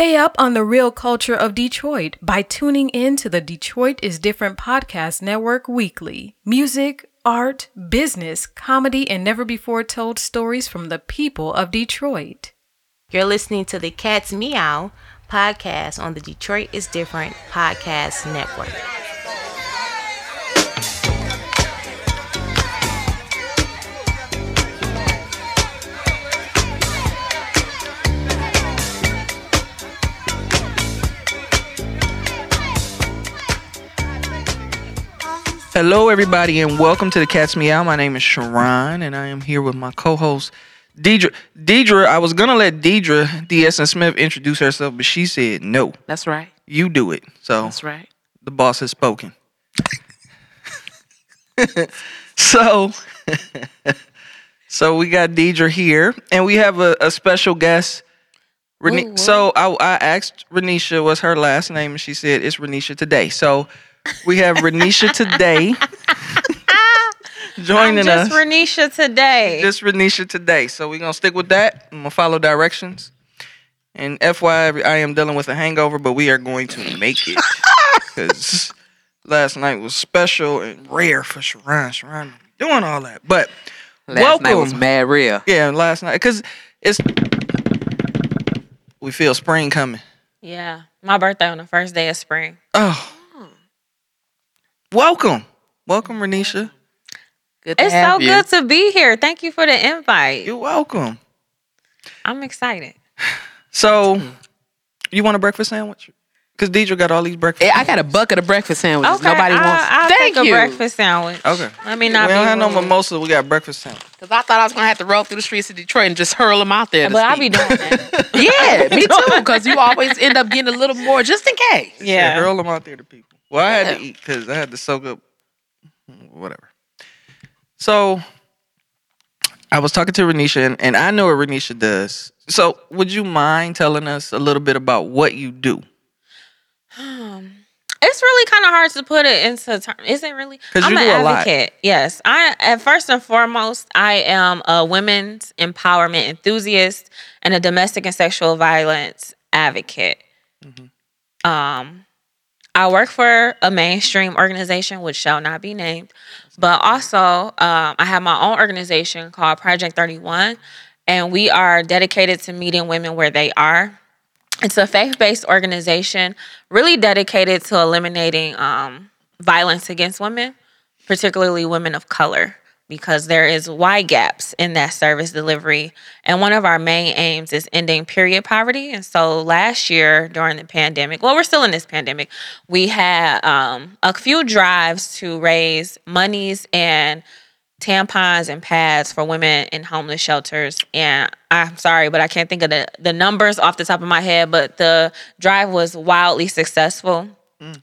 Stay up on the real culture of Detroit by tuning in to the Detroit is Different podcast network weekly. Music, art, business, comedy, and never before told stories from the people of Detroit. You're listening to the Cat's Meow podcast on the Detroit is Different podcast network. Hello, everybody, and welcome to the Cat's Meow. My name is Sharon, and I am here with my co-host Deidre. Deidre, I was gonna let Deidre D.S. and Smith introduce herself, but she said no. That's right. You do it. So That's right. the boss has spoken. so, so we got Deidre here, and we have a, a special guest. Rene- ooh. so I, I asked Renisha what's her last name, and she said it's Renisha today. So we have Renisha today joining I'm just us. Renisha today. just Renisha today. So we're gonna stick with that. I'm gonna follow directions. And FYI, I am dealing with a hangover, but we are going to make it. Because last night was special and rare for Sharon. Sharon doing all that. But Last welcome. night was mad real. Yeah, last night. Because it's we feel spring coming. yeah, my birthday on the first day of spring. Oh. Welcome. Welcome, Renisha. Good to It's so you. good to be here. Thank you for the invite. You're welcome. I'm excited. So, you want a breakfast sandwich? Because Deidre got all these breakfast Yeah, I got a bucket of breakfast sandwiches. Okay, Nobody I, wants. I'll Thank take you. a breakfast sandwich. Okay. Let me not. we not don't be have no mimosa. We got breakfast sandwich. Because I thought I was gonna have to roll through the streets of Detroit and just hurl them out there. to But I'll be doing that. Yeah, me too. Because you always end up getting a little more just in case. Yeah, yeah. hurl them out there to people. Well, I had to eat because I had to soak up whatever. So I was talking to Renisha, and, and I know what Renisha does. So would you mind telling us a little bit about what you do? Um, it's really kind of hard to put it into terms. Is it really? I'm an do a lot. advocate. Yes, I. At first and foremost, I am a women's empowerment enthusiast and a domestic and sexual violence advocate. Mm-hmm. Um, I work for a mainstream organization which shall not be named, but also um, I have my own organization called Project Thirty One, and we are dedicated to meeting women where they are. It's a faith based organization really dedicated to eliminating um, violence against women, particularly women of color, because there is wide gaps in that service delivery. And one of our main aims is ending period poverty. And so last year during the pandemic, well, we're still in this pandemic, we had um, a few drives to raise monies and tampons and pads for women in homeless shelters. And I'm sorry, but I can't think of the, the numbers off the top of my head, but the drive was wildly successful.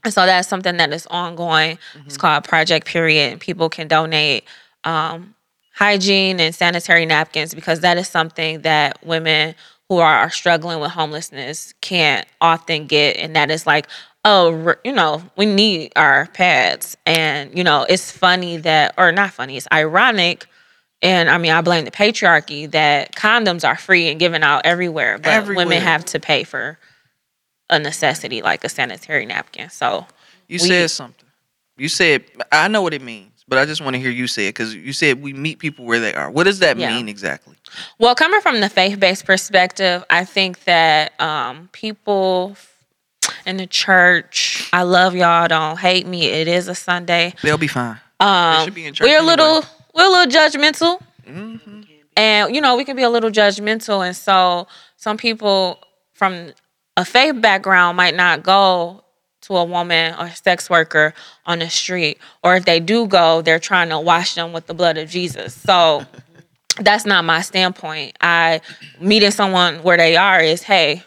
And so that's something that is ongoing. It's called Project Period. And people can donate um, hygiene and sanitary napkins because that is something that women who are, struggling with homelessness can't often get. And that is like, oh, you know, we need our pads. And, you know, it's funny that, or not funny, it's ironic. And I mean, I blame the patriarchy that condoms are free and given out everywhere, but Everywhere. women have to pay for a necessity like a sanitary napkin. So, You We- said something. You said I know what it means, but I just want to hear you say it because you said we meet people where they are. What does that Yeah. mean exactly? Well, coming from the faith based perspective, I think that um, people in the church, I love y'all. Don't hate me. It is a Sunday. They'll be fine. Um, should be in church we're a anyway. little, we're a little judgmental, Mm-hmm. and you know we can be a little judgmental, and so some people from a faith background might not go to a woman or sex worker on the street, or if they do go, they're trying to wash them with the blood of Jesus. So that's not my standpoint. I meeting someone where they are is, hey,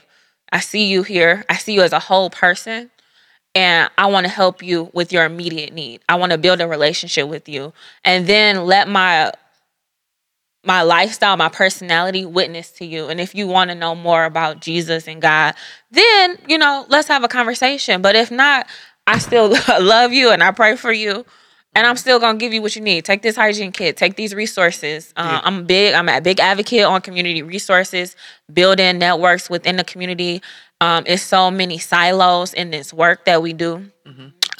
I see you here. I see you as a whole person. And I want to help you with your immediate need. I want to build a relationship with you. And then let my my lifestyle, my personality witness to you. And if you want to know more about Jesus and God, then, you know, let's have a conversation. But if not, I still love you and I pray for you. And I'm still gonna give you what you need. Take this hygiene kit. Take these resources. Uh, Yeah. I'm big. I'm a big advocate on community resources, building networks within the community. Um, it's so many silos in this work that we do.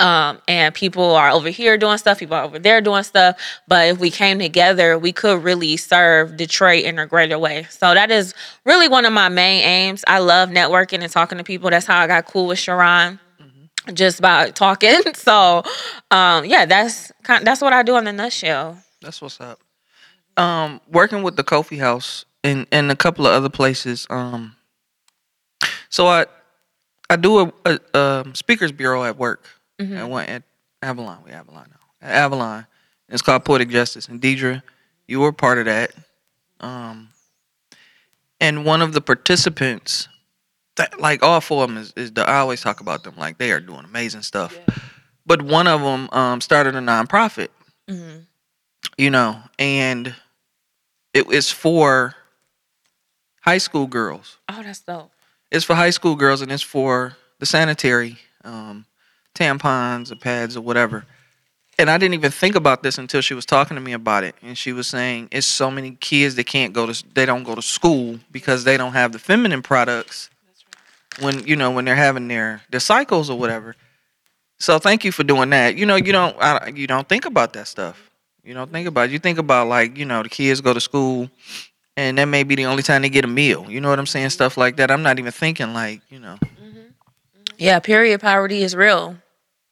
Um, and people are over here doing stuff, people are over there doing stuff. But if we came together, we could really serve Detroit in a greater way. So that is really one of my main aims. I love networking and talking to people. That's how I got cool with Sharon. Just by talking. So um, yeah, that's kind that's what I do in a nutshell. That's what's up. Um, working with the Kofi House and and a couple of other places. Um, so I I do a, a, um speakers bureau at work. At one at Avalon. We Avalon now. At Avalon. It's called Poetic Justice. And Deidre, you were part of that. Um, and one of the participants, that, like all four of them, is, is the, I always talk about them like they are doing amazing stuff. But one of them um, started a nonprofit Mhm. you know, and it is for high school girls. Oh, that's dope. It's for high school girls, and it's for the sanitary um, tampons or pads or whatever. And I didn't even think about this until she was talking to me about it, and she was saying it's so many kids that can't go to they don't go to school because they don't have the feminine products when you know when they're having their their cycles or whatever. So thank you for doing that. You know you don't I, you don't think about that stuff. You don't think about it. You think about like you know the kids go to school, and that may be the only time they get a meal. You know what I'm saying? Stuff like that. I'm not even thinking like you know. Mm-hmm. Mm-hmm. Yeah, period poverty is real.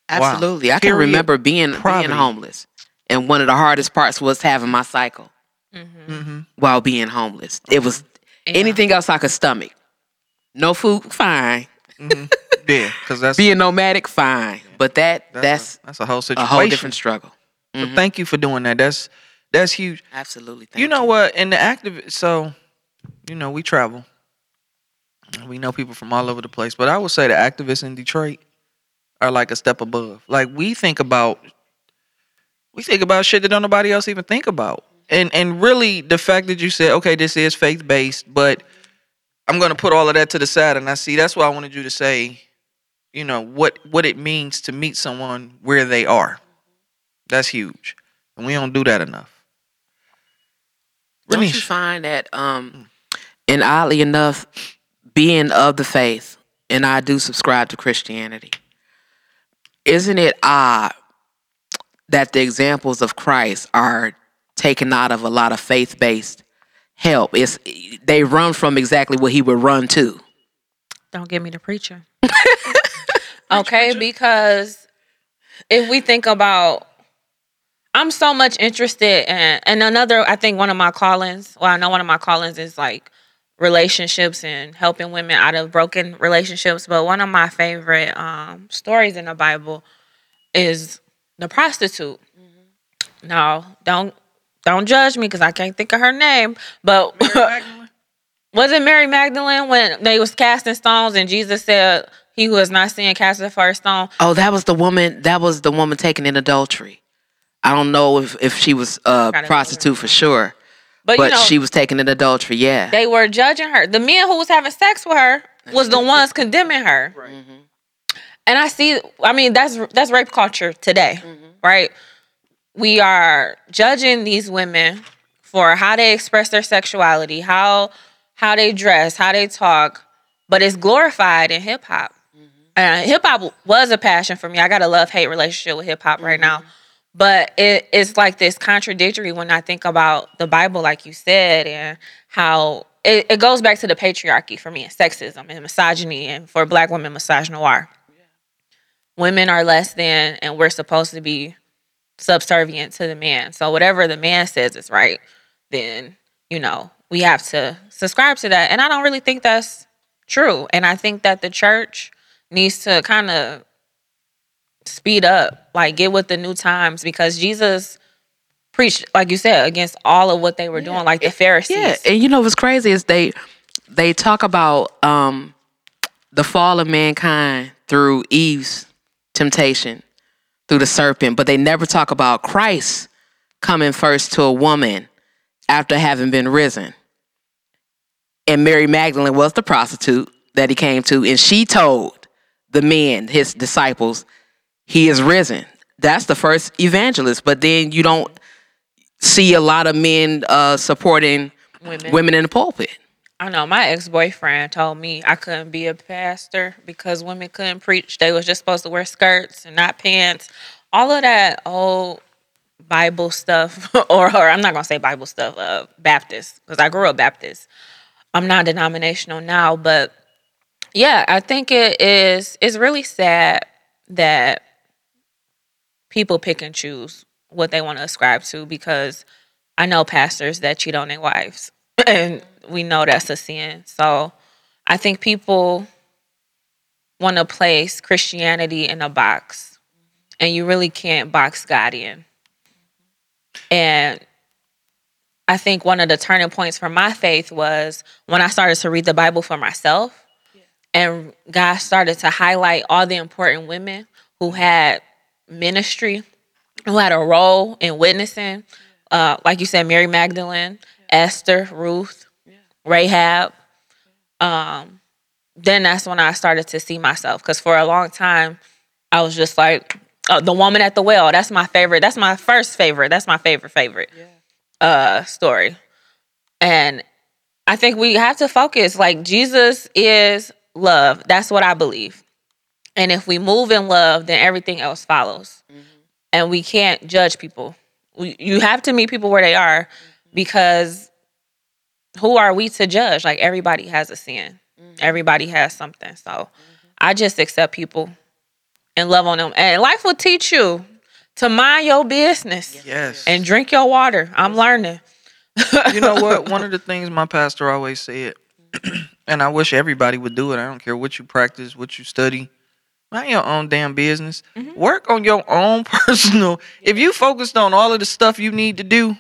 Absolutely. I can Period. remember being Poverty. being homeless. And one of the hardest parts was having my cycle Mm-hmm. while being homeless. It was Yeah. anything else I could stomach. No food, fine. hmm Yeah, because that's Being nomadic, fine. But that that's that's, a, that's a whole a, situation. whole different struggle. So thank you for doing that. That's that's huge. Absolutely. Thank you know what? In the active, so you know we travel. We know people from all over the place, but I would say the activists in Detroit are like a step above. Like we think about, we think about shit that don't nobody else even think about. And and really, the fact that you said, okay, this is faith based, but I'm gonna put all of that to the side, and I see that's why I wanted you to say, you know, what what it means to meet someone where they are. That's huge, and we don't do that enough. Don't you find that um and oddly enough, being of the faith, and I do subscribe to Christianity, isn't it odd that the examples of Christ are taken out of a lot of faith based help? It's they run from exactly what he would run to. Don't give me the preacher. okay, because if we think about I'm so much interested in and another I think one of my callings, well I know one of my callings is like relationships and helping women out of broken relationships, but one of my favorite um stories in the Bible is the prostitute. No, don't don't judge me because I can't think of her name, but was it Mary Magdalene when they was casting stones and Jesus said he who has not seen cast the first stone? Oh, that was the woman. That was the woman taken in adultery. I don't know if, if she was a prostitute for sure, But, but you know, she was taken in adultery. Yeah. they were judging her. The men who was having sex with her was the ones condemning her. Mm-hmm. And I see. I mean, that's that's rape culture today, mm-hmm. right? We are judging these women for how they express their sexuality, how how they dress, how they talk, but it's glorified in hip hop. Mm-hmm. And hip hop was a passion for me. I got a love hate relationship with hip hop right now. But it, it's like this contradictory when I think about the Bible, like you said, and how it, it goes back to the patriarchy for me and sexism and misogyny, and for black women, misogynoir. Women are less than, and we're supposed to be subservient to the man. So whatever the man says is right, then you know we have to subscribe to that. And I don't really think that's true. And I think that the church needs to kind of speed up, like get with the new times, because Jesus preached, like you said, against all of what they were doing, like the Pharisees. Yeah, and you know what's crazy is they they talk about um the fall of mankind through Eve's temptation through the serpent, but they never talk about Christ coming first to a woman after having been risen. And Mary Magdalene was the prostitute that he came to, and she told the men, his disciples, he is risen. that's the first evangelist. But then you don't see a lot of men uh, supporting Women. women in the pulpit. I know my ex boyfriend told me I couldn't be a pastor because women couldn't preach. They was just supposed to wear skirts and not pants. All of that old Bible stuff, or, or I'm not gonna say Bible stuff, uh, Baptist, because I grew up Baptist. I'm non denominational now, but yeah, I think it is. It's really sad that people pick and choose what they want to ascribe to because I know pastors that cheat on their wives, and we know that's a sin. So I think people want to place Christianity in a box, and you really can't box God in. And I think one of the turning points for my faith was when I started to read the Bible for myself, and God started to highlight all the important women who had ministry, who had a role in witnessing. Uh, like you said, Mary Magdalene, Esther, Ruth, Rahab. Um, then that's when I started to see myself because for a long time I was just like uh, the woman at the well. That's my favorite. That's my first favorite. That's my favorite favorite uh, story. And I think we have to focus. Like Jesus is love. That's what I believe. And if we move in love, then everything else follows. And we can't judge people. We, you have to meet people where they are because who are we to judge? Like everybody has a sin. Everybody has something. So I just accept people and love on them. And life will teach you to mind your business Yes. and drink your water. I'm learning. you know what? One of the things my pastor always said, and I wish everybody would do it. I don't care what you practice, what you study. Mind your own damn business. Work on your own personal. If you focused on all of the stuff you need to do,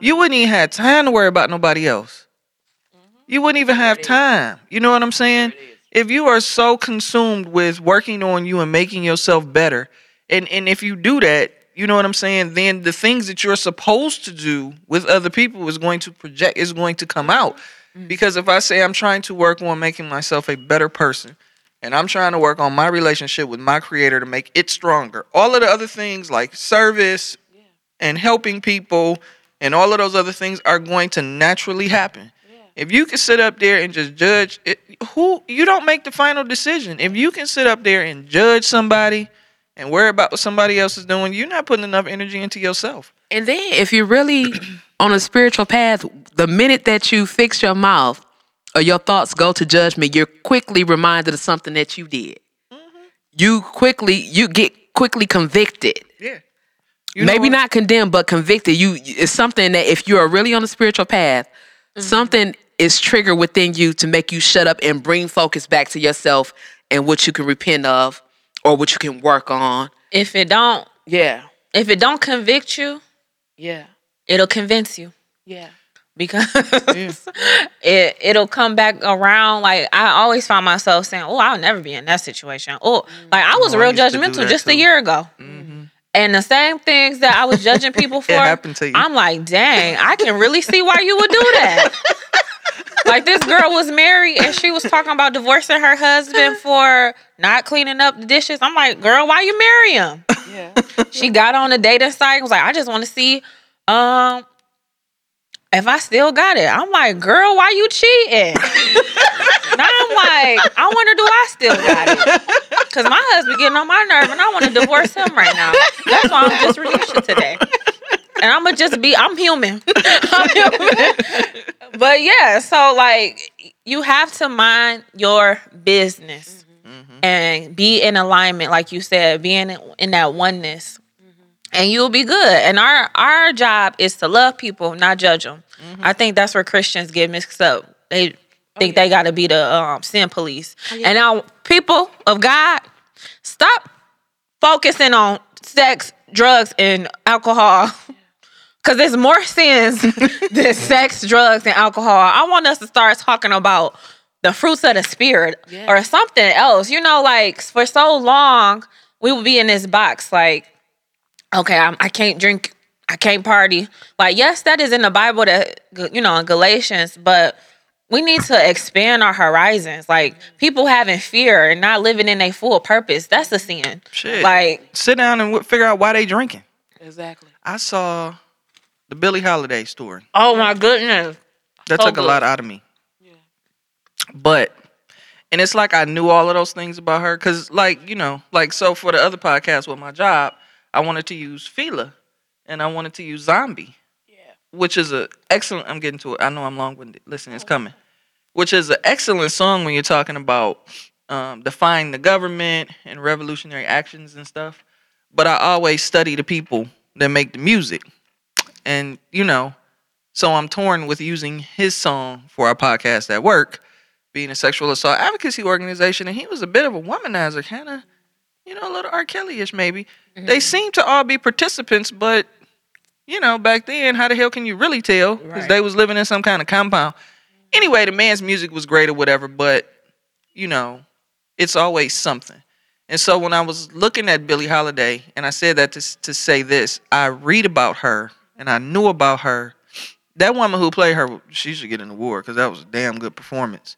you wouldn't even have time to worry about nobody else. You wouldn't even have time. You know what I'm saying? If you are so consumed with working on you and making yourself better, and and if you do that, you know what I'm saying, then the things that you're supposed to do with other people is going to project is going to come out. Because if I say I'm trying to work on making myself a better person, and I'm trying to work on my relationship with my creator to make it stronger, all of the other things like service and helping people and all of those other things are going to naturally happen. If you can sit up there and just judge it, who you don't make the final decision. If you can sit up there and judge somebody and worry about what somebody else is doing, you're not putting enough energy into yourself. And then if you're really on a spiritual path, the minute that you fix your mouth or your thoughts go to judgment, you're quickly reminded of something that you did. Mm-hmm. You quickly you get quickly convicted. Yeah. You know Maybe what? not condemned, but convicted. You it's something that if you are really on a spiritual path, mm-hmm. something is triggered within you to make you shut up and bring focus back to yourself and what you can repent of or what you can work on. If it don't, Yeah. if it don't convict you, Yeah. it'll convince you. Yeah. Because it it'll come back around. Like I always find myself saying, "Oh, I'll never be in that situation." Oh, like I was Oh, real used to do judgmental that just a year ago, and the same things that I was judging people for, to you. I'm like, "Dang, I can really see why you would do that." like this girl was married and she was talking about divorcing her husband for not cleaning up the dishes. I'm like, "Girl, why you marry him?" Yeah. she got on the dating site and was like, I just want to see um if I still got it. I'm like, girl, why you cheating? now I'm like, I wonder do I still got it? Because my husband getting on my nerve and I want to divorce him right now. That's why I'm just releasing today. And I'm gonna just be, I'm human. I'm human. But yeah, so like you have to mind your business mm-hmm. Mm-hmm. and be in alignment, like you said, being in, in that oneness, and you'll be good. And our our job is to love people, not judge them. I think that's where Christians get mixed up. They think they got to be the um, sin police. And now, people of God, stop focusing on sex, drugs, and alcohol. Cause there's more sins than sex, drugs, and alcohol. I want us to start talking about the fruits of the spirit or something else. You know, like for so long we would be in this box, like, okay, I'm, I can't drink, I can't party. Like, yes, that is in the Bible that you know in Galatians, but we need to expand our horizons. Like people having fear and not living in a full purpose. That's a sin. Shit. Like Sit down and w- figure out why they drinking. Exactly. I saw the Billie Holiday story. oh my goodness. That So took a lot out of me. But and it's like I knew all of those things about her because, like, you know, like so for the other podcast with my job, I wanted to use Fela and I wanted to use Zombie. Which is a excellent. I'm getting to it. I know I'm long winded. Listen, it's coming. Which is an excellent song when you're talking about um, defying the government and revolutionary actions and stuff. But I always study the people that make the music, and you know, so I'm torn with using his song for our podcast at work, being a sexual assault advocacy organization, and he was a bit of a womanizer, kind of, you know, a little R. Kelly-ish maybe. They mm-hmm. seem to all be participants, but you know, back then, how the hell can you really tell? Because Right. they was living in some kind of compound. Anyway, the man's music was great or whatever, but you know, it's always something. And so when I was looking at Billie Holiday, and I said that to, to say this, I read about her and I knew about her. That woman who played her, she should get an award because that was a damn good performance.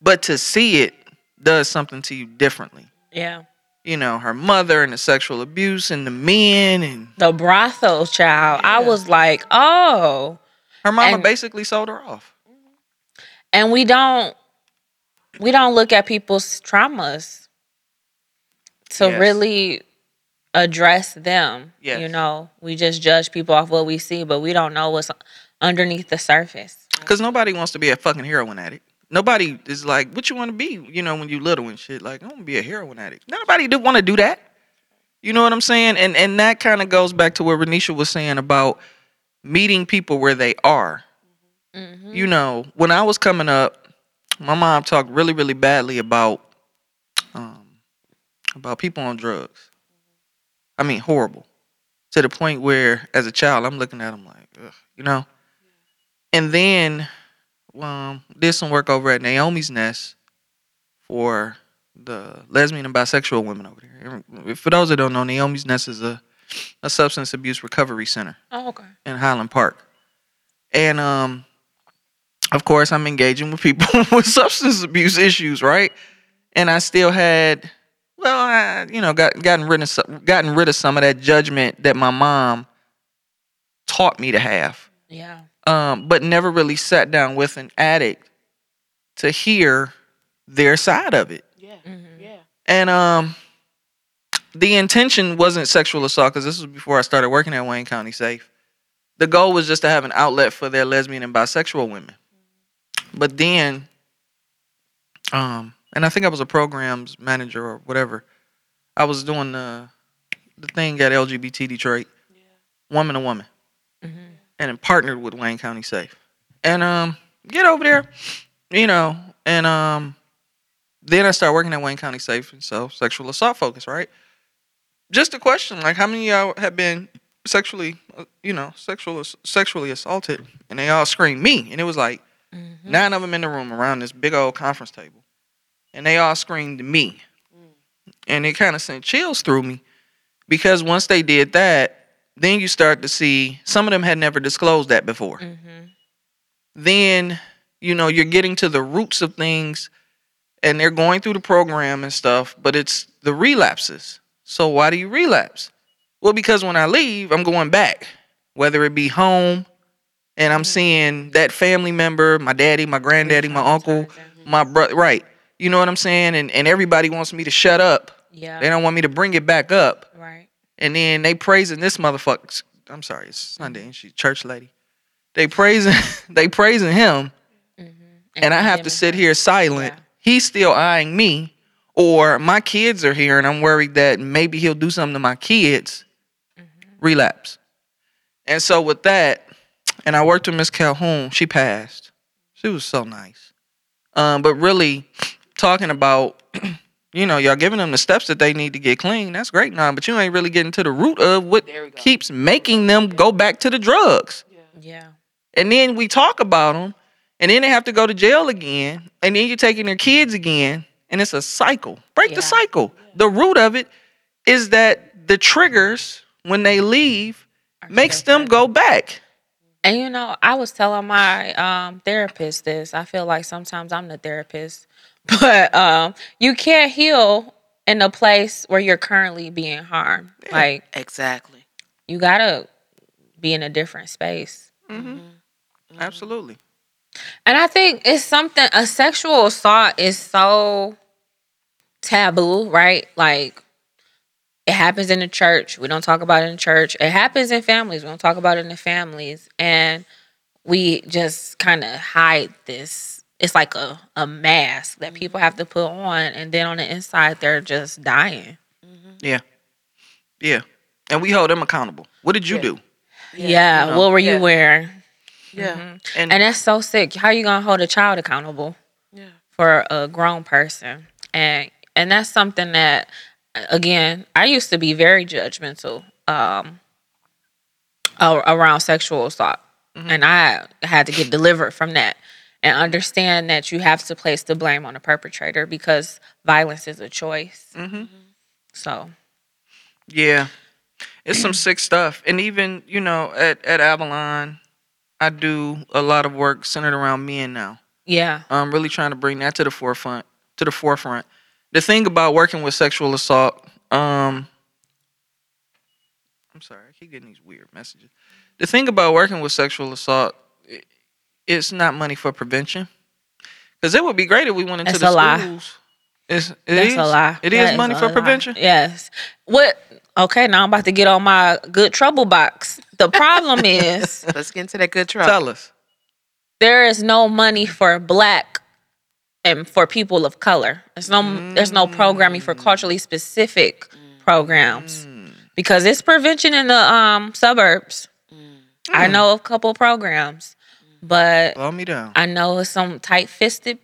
But to see it does something to you differently. Yeah. You know, her mother and the sexual abuse and the men and The brothel child. I was like, oh. her mama And- basically sold her off. And we don't we don't look at people's traumas to Yes. really address them. Yes. You know, we just judge people off what we see, but we don't know what's underneath the surface. Because nobody wants to be a fucking heroin addict. Nobody is like, what you want to be, you know, when you little and shit. Like, I want to be a heroin addict. Nobody do want to do that. You know what I'm saying? And and that kind of goes back to what Renisha was saying about meeting people where they are. Mm-hmm. You know, when I was coming up, my mom talked really, really badly about um about people on drugs. I mean, horrible. To the point where, as a child, I'm looking at them like, Ugh, you know. And then, um, did some work over at Naomi's Nest for the lesbian and bisexual women over there. For those that don't know, Naomi's Nest is a a substance abuse recovery center Oh, okay. in Highland Park. And um of course I'm engaging with people with substance abuse issues, right? And I still had well, I, you know, got gotten rid of some, gotten rid of some of that judgment that my mom taught me to have. Yeah. Um but never really sat down with an addict to hear their side of it. Yeah. Mm-hmm. Yeah. And um the intention wasn't sexual assault because this was before I started working at Wayne County Safe. The goal was just to have an outlet for their lesbian and bisexual women. But then um and I think I was a programs manager or whatever. I was doing the the thing at LGBT Detroit. Woman to woman. And it partnered with Wayne County Safe. And um get over there, you know, and um then I started working at Wayne County Safe and so sexual assault focus, right? Just a question, like how many of y'all have been sexually, you know, sexual sexually assaulted, and they all screamed me, and it was like Mm-hmm. nine of them in the room around this big old conference table, and they all screamed me, and it kind of sent chills through me, because once they did that, then you start to see some of them had never disclosed that before. Mm-hmm. then you know you're getting to the roots of things and they're going through the program and stuff but it's the relapses. So why do you relapse? Well because when i leave i'm going back whether it be home and i'm seeing that family member my daddy my granddaddy my uncle my brother right. You know what i'm saying? And, and everybody wants me to shut up. Yeah. they don't want me to bring it back up. Right. And then they praising this motherfucker. I'm sorry, it's Sunday and she church lady. They praising they praising him, and I have to sit here silent. Yeah. He's still eyeing me, or my kids are here, and I'm worried that maybe he'll do something to my kids. Relapse. And so with that, and I worked with Miss Calhoun. She passed. She was so nice. Um, but really, talking about you know, y'all giving them the steps that they need to get clean. That's great now, but you ain't really getting to the root of what There we go. keeps making them go back to the drugs. Yeah. And then we talk about them, and then they have to go to jail again, and then you're taking their kids again, and it's a cycle. Break Yeah. the cycle. The root of it is that the triggers when they leave Are makes them go back. And you know, I was telling my um, therapist this. I feel like sometimes I'm the therapist, but um, you can't heal in a place where you're currently being harmed. Like Exactly. you gotta be in a different space. mm-hmm Absolutely. And I think it's something a sexual assault is so taboo, right? Like it happens in the church. We don't talk about it in church. It happens in families. We don't talk about it in the families. And we just kind of hide this. It's like a, a mask that mm-hmm. people have to put on. And then on the inside, they're just dying. Mm-hmm. Yeah. Yeah. And we hold them accountable. What did you do? Yeah. you know, what were yeah. you wearing? Yeah. Mm-hmm. And, And that's so sick. How are you going to hold a child accountable? Yeah. for a grown person and and that's something that again i used to be very judgmental um around sexual assault and i had to get delivered from that and understand that you have to place the blame on the perpetrator because violence is a choice mm-hmm. Mm-hmm. so yeah. It's some sick stuff. And even, you know, at, at Avalon, I do a lot of work centered around men now. yeah I'm really trying to bring that to the forefront. To the forefront. The thing about working with sexual assault, um, I'm sorry, I keep getting these weird messages. The thing about working with sexual assault, i it's not money for prevention. Because it would be great if we went into That's the a lie. schools. It's, it that's is. a lie It That is is money a for lie. prevention. yes what okay now i'm about to get on my good trouble box the problem is Let's get into that good trouble. Tell us. there is no money for black and for people of color. There's no there's no programming for mm. culturally specific mm. programs mm. because it's prevention in the um suburbs. I know of a couple programs, but Blow me down. I know some tight-fisted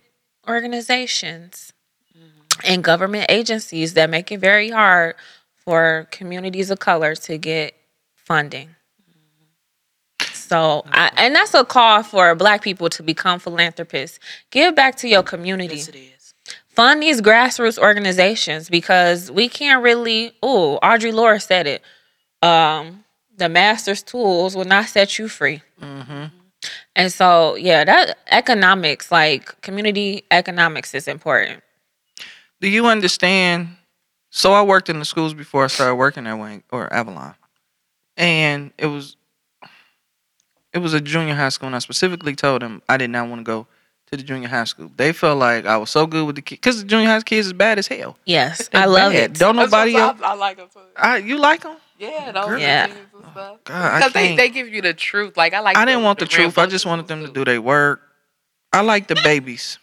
organizations mm-hmm. and government agencies that make it very hard for communities of color to get funding. Mm-hmm. So, I, and that's a call for Black people to become philanthropists. Give back to your community. Yes, it is. Fund these grassroots organizations because we can't really. Oh, Audre Lorde said it. Um, the master's tools will not set you free. Mm-hmm. And so, yeah, that economics, like community economics, is important. Do you understand? So I worked in the schools before I started working at Wayne or Avalon, and it was it was a junior high school, and I specifically told them I did not want to go to the junior high school. They felt like I was so good with the kids because the junior high kids is bad as hell. Yes, I love Bad. it. Don't nobody else. I, I like them too. I, you like them? Yeah, those Yeah. things and oh, stuff. God, I Because they, they give you the truth. Like I like. I didn't want the truth. I just wanted them to do their work. I like the babies.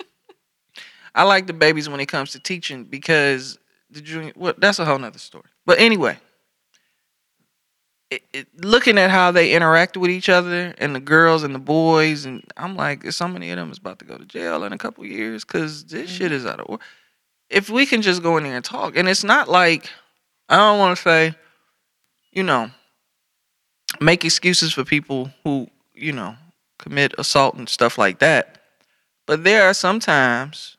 I like the babies when it comes to teaching because the junior. Well, that's a whole nother story. But anyway, it, it, looking at how they interact with each other and the girls and the boys, and I'm like, so many of them is about to go to jail in a couple years because this shit mm-hmm. is out of order. If we can just go in there and talk, and it's not like I don't want to say, you know, make excuses for people who, you know, commit assault and stuff like that. But there are sometimes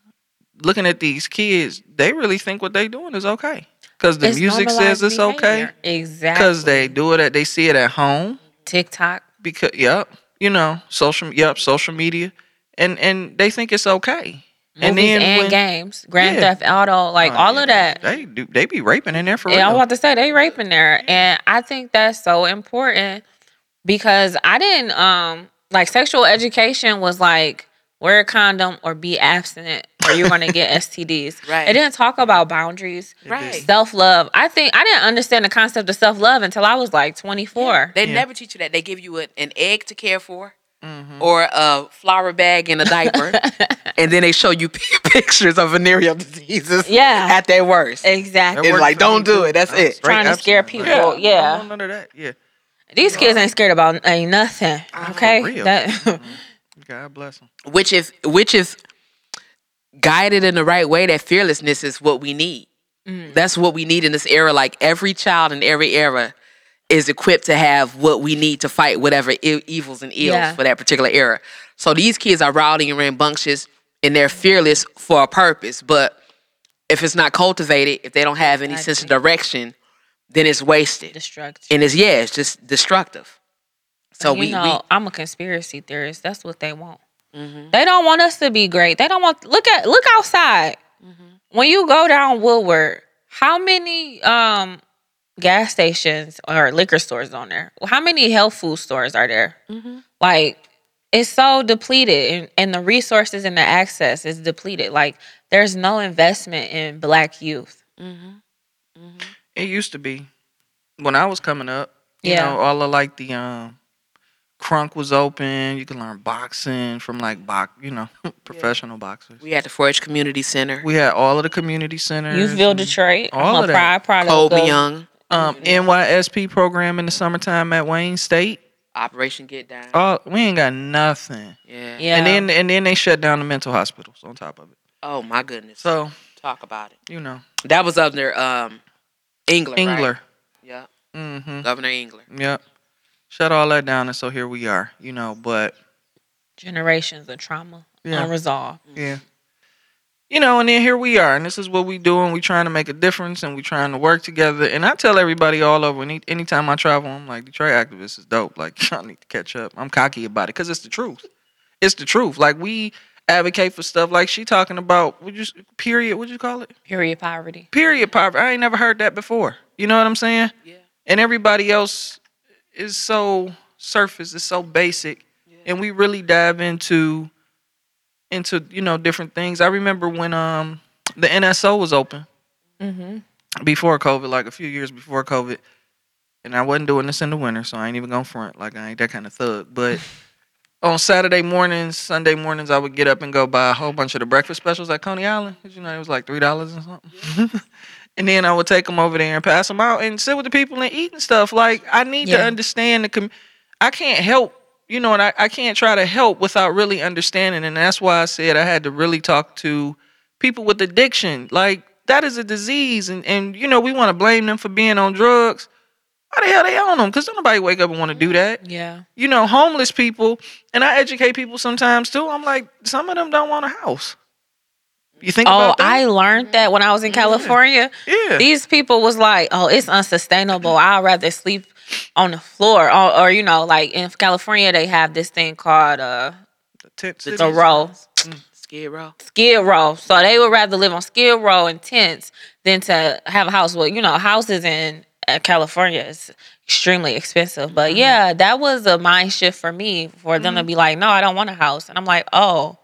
looking at these kids, they really think what they're doing is okay. Because the It's music says it's okay. Exactly. Because they do it at they see it at home. TikTok. Because yep, you know, social yep, social media. And and they think it's okay. Movies and, when- games, Grand Yeah. Theft Auto, like Oh, all yeah, of that. They do they be raping in there for real. Yeah, I'm about to say they raping there, and I think that's so important because I didn't um like sexual education was like wear a condom or be abstinent or you're gonna get STDs. Right. It didn't talk about boundaries, Right. self love. I think I didn't understand the concept of self love until I was like 24. They Yeah. never teach you that. They give you a, an egg to care for, Mm-hmm. or a flour bag and a diaper, and then they show you pictures of venereal diseases. Yeah. at their worst. Exactly. It's like, don't do it. That's it. Trying to scare people, I yeah. don't want none of that. Yeah. These kids ain't scared about ain't nothing. Okay. That- God bless them. Which if which if guided in the right way, that fearlessness is what we need. Mm. That's what we need in this era. Like every child in every era is equipped to have what we need to fight whatever evils and ills Yeah. for that particular era. So these kids are rowdy and rambunctious and they're fearless for a purpose. But if it's not cultivated, if they don't have any sense of direction, then it's wasted. destructive. And it's yeah, it's just destructive. So you we, know, we I'm a conspiracy theorist. That's what they want. Mhm. They don't want us to be great. They don't want look at look outside. When you go down Woodward, how many um gas stations or liquor stores on there? How many health food stores are there? Mm-hmm. Like it's so depleted and, and the resources and the access is depleted. Like there's no investment in black youth. Mm-hmm. Mm-hmm. It used to be when I was coming up. You Yeah. know, all of like the um, crunk was open. You can learn boxing from like box, you know, professional boxers. we had the 4-H Community Center. We had all of the community centers. Youthville Detroit. all I'm of a that. proud product Kobe of- Young, Um, NYSP program in the summertime at Wayne State. Operation Get Down. Oh, we ain't got nothing. yeah. Yeah. And then and then they shut down the mental hospitals on top of it. Oh my goodness. So Talk about it. you know, That was under um Engler. right? Engler. Yeah. Mm-hmm. Governor Engler. Yep. Shut all that down, and so here we are. You know, but generations of trauma Yeah. unresolved. Yeah. You know, and then here we are, and this is what we do, and We trying to make a difference, and we trying to work together. And I tell everybody all over, any anytime I travel, I'm like, Detroit activists is dope. Like, y'all need to catch up. I'm cocky about it because it's the truth. It's the truth. Like we advocate for stuff like she talking about. Would you period? What you call it? Period poverty. Period poverty. I ain't never heard that before. You know what I'm saying? Yeah. And everybody else is so surface. It's so basic, and we really dive into into you know different things. I remember when um the NSO was open Mm-hmm. before COVID, like a few years before COVID, and I wasn't doing this in the winter, so I ain't even gonna front like I ain't that kind of thug. But on Saturday mornings, Sunday mornings, I would get up and go buy a whole bunch of the breakfast specials at Coney Island. 'cause, you know, it was like three dollars or something. and then I would take them over there and pass them out and sit with the people and eat and stuff. Like I need to understand the. Com- I can't help. You know, and I, I can't try to help without really understanding. And that's why I said I had to really talk to people with addiction. Like that is a disease, and and you know we want to blame them for being on drugs. Why the hell they on them? Because don't nobody wake up and want to do that. Yeah. You know, homeless people, and I educate people sometimes too. I'm like, some of them don't want a house. You think Oh, about that? I learned that when I was in California. yeah. These people was like, "Oh, it's unsustainable. I'd rather sleep on the floor." Or, or you know, like in California, they have this thing called uh, Tent the cities. row, Skid Row. skid row. So they would rather live on skid row and tents than to have a house. Well, you know, houses in uh, California is extremely expensive. But yeah, that was a mind shift for me for them to be like, "No, I don't want a house," and I'm like, "Oh."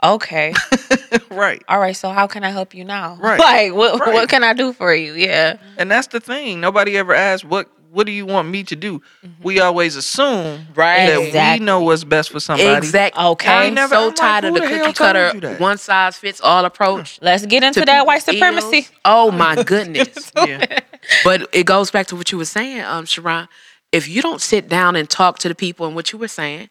Okay. right. All right. So how can I help you now? Right. Like what Right. what can I do for you? Yeah. And that's the thing. Nobody ever asks what what do you want me to do? We always assume Right. that Exactly. we know what's best for somebody. Exactly. Okay. I I'm never- so I'm like, tired of the the cookie cutter, one size fits all approach. Let's get into to that white supremacy. ills. Oh my goodness. Yeah. but it goes back to what you were saying, um, Sharon. If you don't sit down and talk to the people and what you were saying,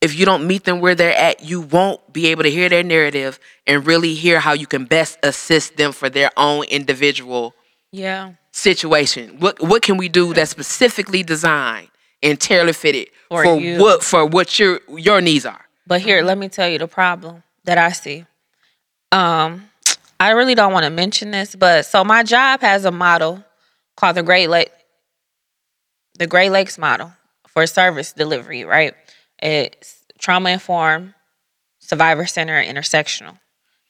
if you don't meet them where they're at, you won't be able to hear their narrative and really hear how you can best assist them for their own individual Yeah. Situation. What what can we do that's specifically designed and tailor fitted For for, you. what for what your your needs are? But here, let me tell you the problem that I see. Um, I really don't want to mention this, but so my job has a model called the Great Lake, the Great Lakes model for service delivery. Right? It's trauma informed, survivor center, intersectional.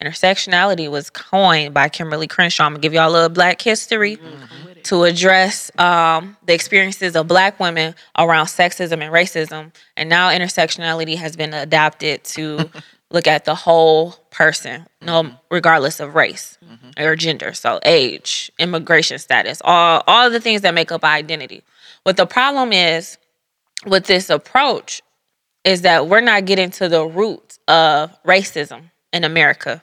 Intersectionality was coined by Kimberlé Crenshaw. I'm gonna give y'all a little Black history to address um, the experiences of Black women around sexism and racism. And now intersectionality has been adapted to look at the whole person, no, regardless of race or gender. So age, immigration status, all all the things that make up identity. What the problem is with this approach is that we're not getting to the roots of racism in America.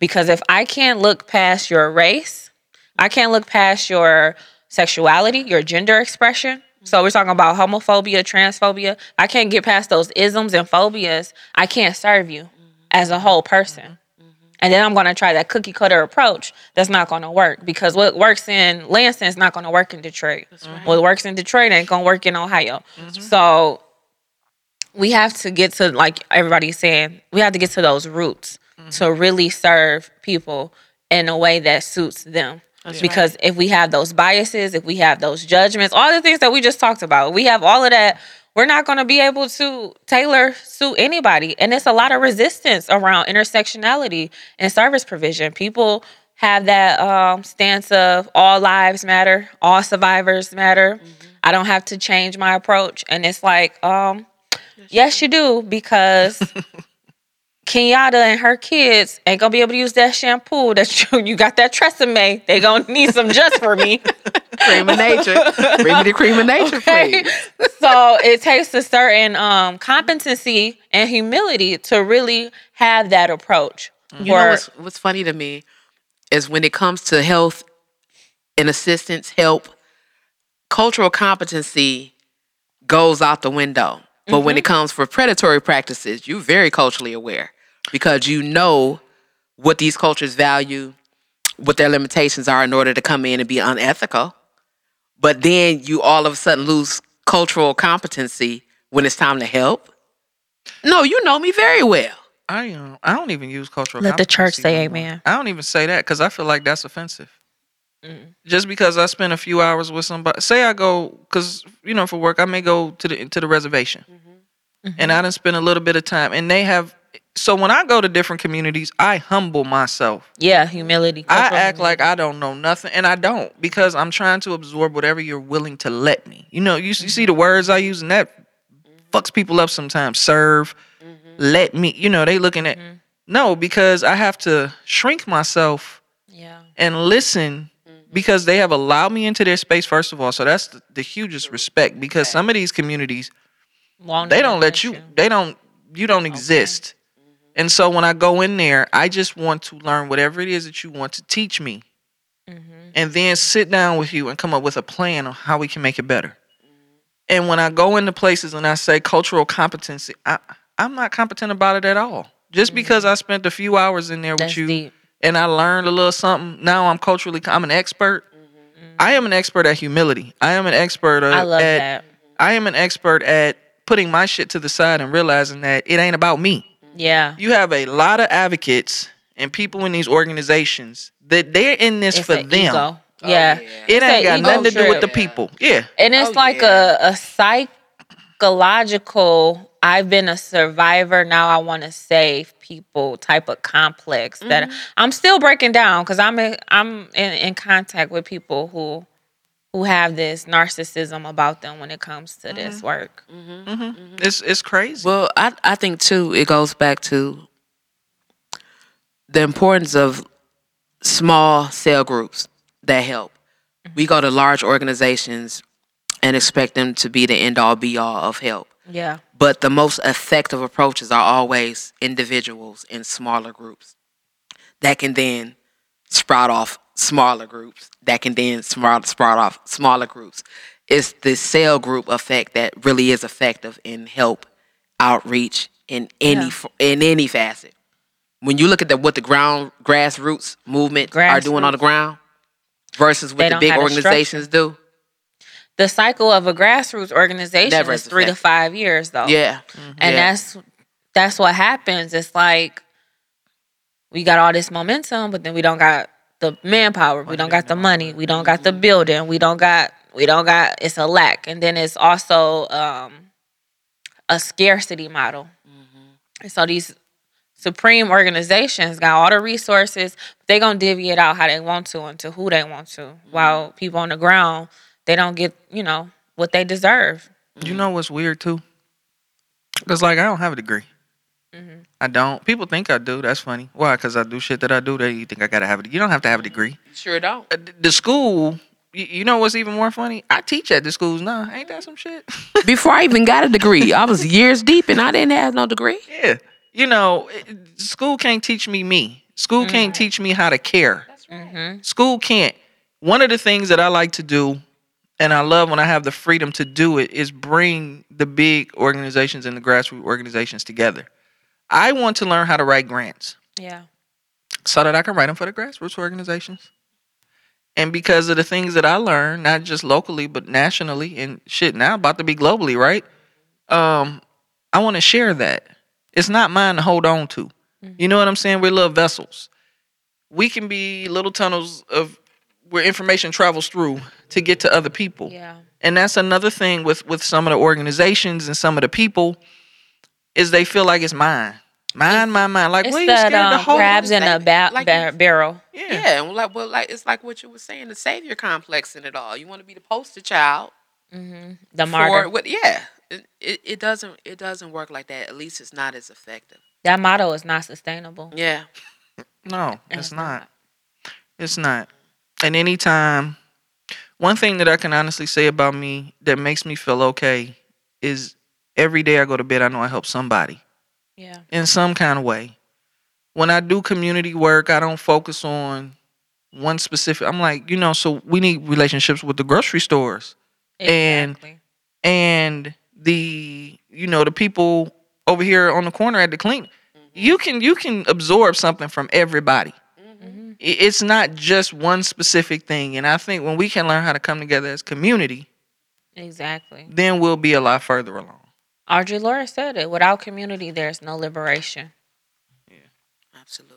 Because if I can't look past your race, I can't look past your sexuality, your gender expression. So we're talking about homophobia, transphobia. I can't get past those isms and phobias. I can't serve you as a whole person. And then I'm going to try that cookie cutter approach. That's not going to work because what works in Lansing is not going to work in Detroit. What works in Detroit ain't going to work in Ohio. So we have to get to like everybody's saying we have to get to those roots to really serve people in a way that suits them because if we have those biases if we have those judgments all the things that we just talked about we have all of that we're not going to be able to tailor suit anybody. And it's a lot of resistance around intersectionality and service provision. People have that um, stance of all lives matter, all survivors matter. I don't have to change my approach. And it's like, um, yes, you do, because Kenyatta and her kids ain't gonna be able to use that shampoo that you, you got that Tresemme. They gonna need some just for me. cream of nature. Bring me the cream of nature, Okay. please. so it takes a certain um, competency and humility to really have that approach. You know what's, what's funny to me is when it comes to health and assistance, help, cultural competency goes out the window. But when it comes for predatory practices, you're very culturally aware because you know what these cultures value, what their limitations are in order to come in and be unethical. But then you all of a sudden lose cultural competency when it's time to help. No, you know me very well. I um, I don't even use cultural. Let the church say no more. amen. I don't even say that because I feel like that's offensive. Mm. Just because I spend a few hours with somebody, say I go because you know for work I may go to the to the reservation, Mm-hmm. and I done spend a little bit of time, and they have. So when I go to different communities, I humble myself. Yeah, humility. I act like. I don't know nothing, and I don't because I'm trying to absorb whatever you're willing to let me. You know, you, you see the words I use, and that mm-hmm. fucks people up sometimes. Serve, mm-hmm. let me. You know, they looking at mm-hmm. no because I have to shrink myself Yeah. and listen because they have allowed me into their space first of all. So that's the, the hugest respect because some of these communities Won't they don't let let you they don't you don't exist and so when i go in there i just want to learn whatever it is that you want to teach me. Mm-hmm. And then sit down with you and come up with a plan on how we can make it better. And when i go into places and i say cultural competency I, i'm not competent about it at all. Just mm-hmm. because i spent a few hours in there with That's you deep. and i learned a little something now i'm culturally i'm an expert. Mm-hmm. I am an expert at humility. I am an expert at, I love at that. I am an expert at putting my shit to the side and realizing that it ain't about me. Yeah. You have a lot of advocates and people in these organizations that they're in this It's for them. ego. yeah. It It's ain't got ego nothing to do with the people. Yeah. And it's Oh, like yeah. a, a psychological, I've been a survivor, now I want to save people type of complex that Mm-hmm. I'm still breaking down because I'm in, I'm in, in contact with people who who have this narcissism about them when it comes to Mm-hmm. this work. Mm-hmm. Mm-hmm. Mm-hmm. It's it's crazy. Well, I I think too it goes back to the importance of small cell groups that help. We go to large organizations and expect them to be the end all be all of help. Yeah. But the most effective approaches are always individuals in smaller groups that can then sprout off smaller groups that can then sprout, sprout off smaller groups. It's the cell group effect that really is effective in help outreach in any Yeah. in any facet. When you look at the, what the ground grassroots movement are doing on the ground versus They what the big organizations do. The cycle of a grassroots organization Never is three to five years though. Yeah. And Yeah. that's that's what happens. It's like we got all this momentum, but then we don't got the manpower, we don't got the money, we don't got the building, we don't got we don't got it's a lack. And then it's also um a scarcity model. And so these supreme organizations got all the resources, they gonna divvy it out how they want to and to who they want to. While people on the ground, they don't get, you know, what they deserve. You know what's weird too? Cause like I don't have a degree. Mm-hmm. I don't. People think I do. That's funny. Why? Cause I do shit that I do. That they think I gotta have it. You don't have to have a degree. Sure don't. Uh, The school. You, you know what's even more funny? I teach at the schools now. Ain't that some shit? Before I even got a degree, I was years deep and I didn't have no degree. yeah. You know, it- school can't teach me me. School can't teach me how to care. Mm-hmm. School can't. One of the things that I like to do, and I love when I have the freedom to do it, is bring the big organizations and the grassroots organizations together. I want to learn how to write grants Yeah. so that I can write them for the grassroots organizations. And because of the things that I learned, not just locally but nationally and shit now about to be globally, right? Um, I want to share that. It's not mine to hold on to. You know what I'm saying? We're little vessels. We can be little tunnels of where information travels through to get to other people. Yeah. And that's another thing with with some of the organizations and some of the people is they feel like it's mine. Mine, mine, mine. Like, It's what are you that scared to um, hold? crabs in a ba- like ba- you- barrel. Yeah. Yeah, and like well, like it's like what you were saying, the savior complex in it all. You want to be the poster child hmm The for martyr. what? Yeah, it, it, it doesn't it doesn't work like that. At least it's not as effective. That motto is not sustainable. Yeah, No, it's, It's not. not. It's not. And anytime, one thing that I can honestly say about me that makes me feel okay is every day I go to bed, I know I help somebody Yeah. in some kind of way. When I do community work, I don't focus on one specific. I'm like, you know, so we need relationships with the grocery stores And- Exactly. and the, you know, the people over here on the corner at the clean. You can you can absorb something from everybody. Mhm. It's not just one specific thing. And I think when we can learn how to come together as community, Exactly. then we'll be a lot further along. Audre Lorde said it. Without community, there's no liberation. Yeah, absolutely.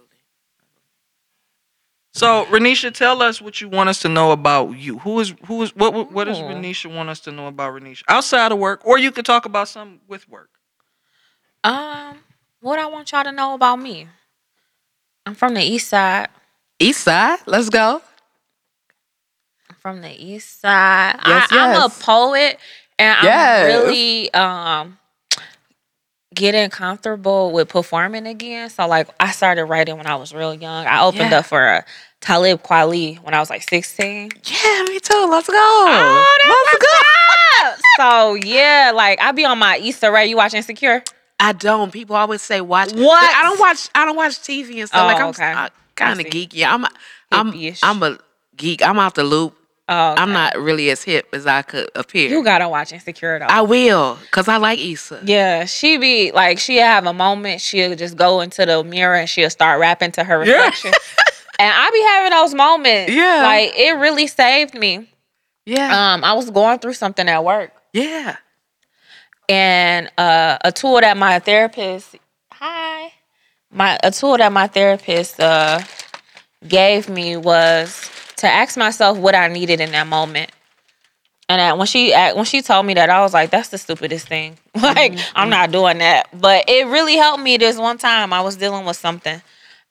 So, Renisha, tell us what you want us to know about you. Who is who is what what, what does Oh. Renisha want us to know about Renisha outside of work, or you could talk about something with work. Um, what I want y'all to know about me. I'm from the east side. East side, let's go. I'm from the east side. Yes, I, I'm a poet and I'm really um getting comfortable with performing again. So like I started writing when I was real young. I opened Yeah. up for uh, Talib Kweli when I was like 16. Yeah, me too. Let's go. Oh, that's let's go. So yeah, like I be on my Issa Rae. You watch Insecure? I don't. People always say watch. What? Like, I don't watch. I don't watch TV and stuff. Oh, like I'm okay. kind of geeky. I'm. a- I'm. I'm a geek. I'm out the loop. Oh, I'm not really as hip as I could appear. You gotta watch Insecure though. I will, cause I like Issa. yeah, she be like she'll have a moment. She'll just go into the mirror and she'll start rapping to her Yeah. reflection. and I be having those moments. Yeah. like it really saved me. Yeah. Um, I was going through something at work, yeah. and uh, a tool that my therapist, hi, my a tool that my therapist uh gave me was to ask myself what I needed in that moment. And that when she when she told me that, I was like, "That's the stupidest thing. like, I'm not doing that." But it really helped me. This one time, I was dealing with something,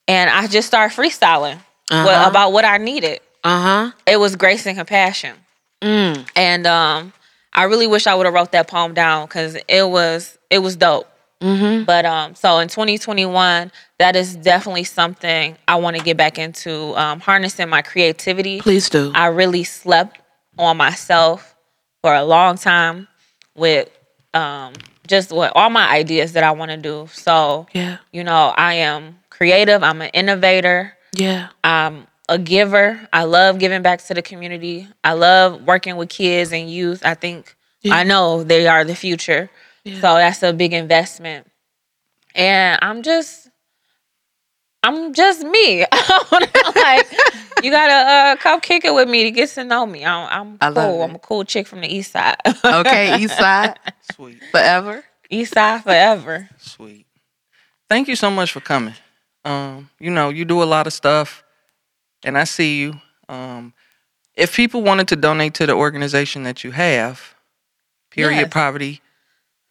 and I just started freestyling Uh-huh. about what I needed. Uh huh. It was grace and compassion, Mm. and um, I really wish I would have wrote that poem down because it was it was dope. Mm-hmm. But um, so in 2021, that is definitely something I want to get back into. Um, harnessing my creativity. Please do. I really slept on myself for a long time with um, just what all my ideas that I want to do. So yeah. you know, I am creative. I'm an innovator. Yeah. I'm a giver. I love giving back to the community. I love working with kids and youth. I think Yeah. I know they are the future. Yeah. So that's a big investment. And I'm just I'm just me. like you gotta uh, come kick it with me to get to know me. I'm, I'm I cool. I'm a cool chick from the east side. Okay. East side Sweet, forever. east side forever. sweet. Thank you so much for coming. Um, you know, you do a lot of stuff, and I see you. Um, if people wanted to donate to the organization that you have, period Yes. poverty,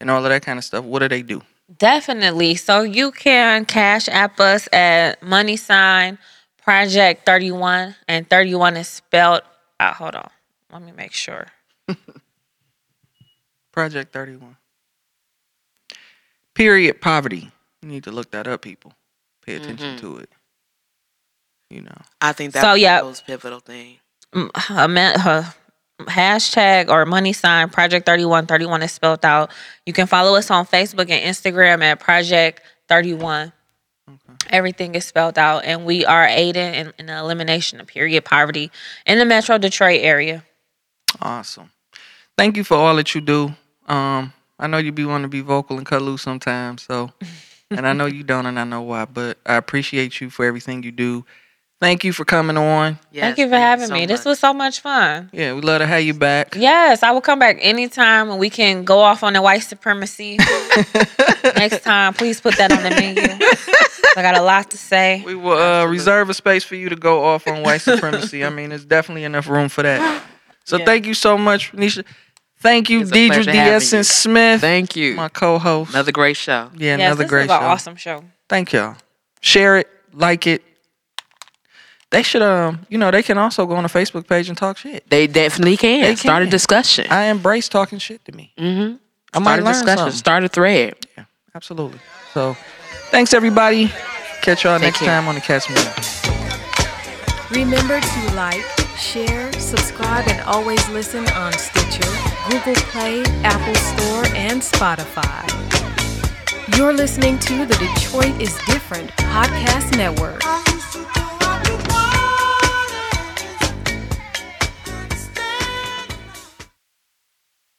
and all of that kind of stuff, what do they do? Definitely. So you can cash app us at money sign project 31 and 31 is spelled out. Hold on. Let me make sure. Project 31. Period poverty. You need to look that up, people. Pay attention Mhm. to it. You know. I think that's So, yeah. the most pivotal thing. Mm, a ma- uh, hashtag or money sign project 31 31 is spelled out. You can follow us on Facebook and Instagram at project 31. okay. Everything is spelled out, and we are aiding in, in the elimination of period poverty in the Metro Detroit area. Awesome. Thank you for all that you do. Um, I know you be wanting to be vocal and cut loose sometimes, so and I know you don't and I know why, but I appreciate you for everything you do. Thank you for coming on. Yes, Thank you for having so me. This was so much fun. Yeah, we love to have you back. Yes, I will come back anytime and we can go off on the white supremacy. Next time, please put that on the menu. I got a lot to say. We will uh, reserve a space for you to go off on white supremacy. I mean, there's definitely enough room for that. So Yeah. thank you so much, Nisha. Thank you, Deidre pleasure D.S. and Smith, Thank you. my co-host. Another great show. yeah, yes, another this great is show. awesome show. Thank y'all. Share it, like it. They should um, you know, they can also go on the Facebook page and talk shit. They definitely can. They Start a discussion. I embrace talking shit to me. mm-hmm. I Start might a learn discussion. something. Start a thread. Yeah, absolutely. So, thanks everybody. Catch y'all Take next care. time on the Catch Me. Remember to like, share, subscribe, and always listen on Stitcher, Google Play, Apple Store, and Spotify. You're listening to the Detroit is Different Podcast Network. I used to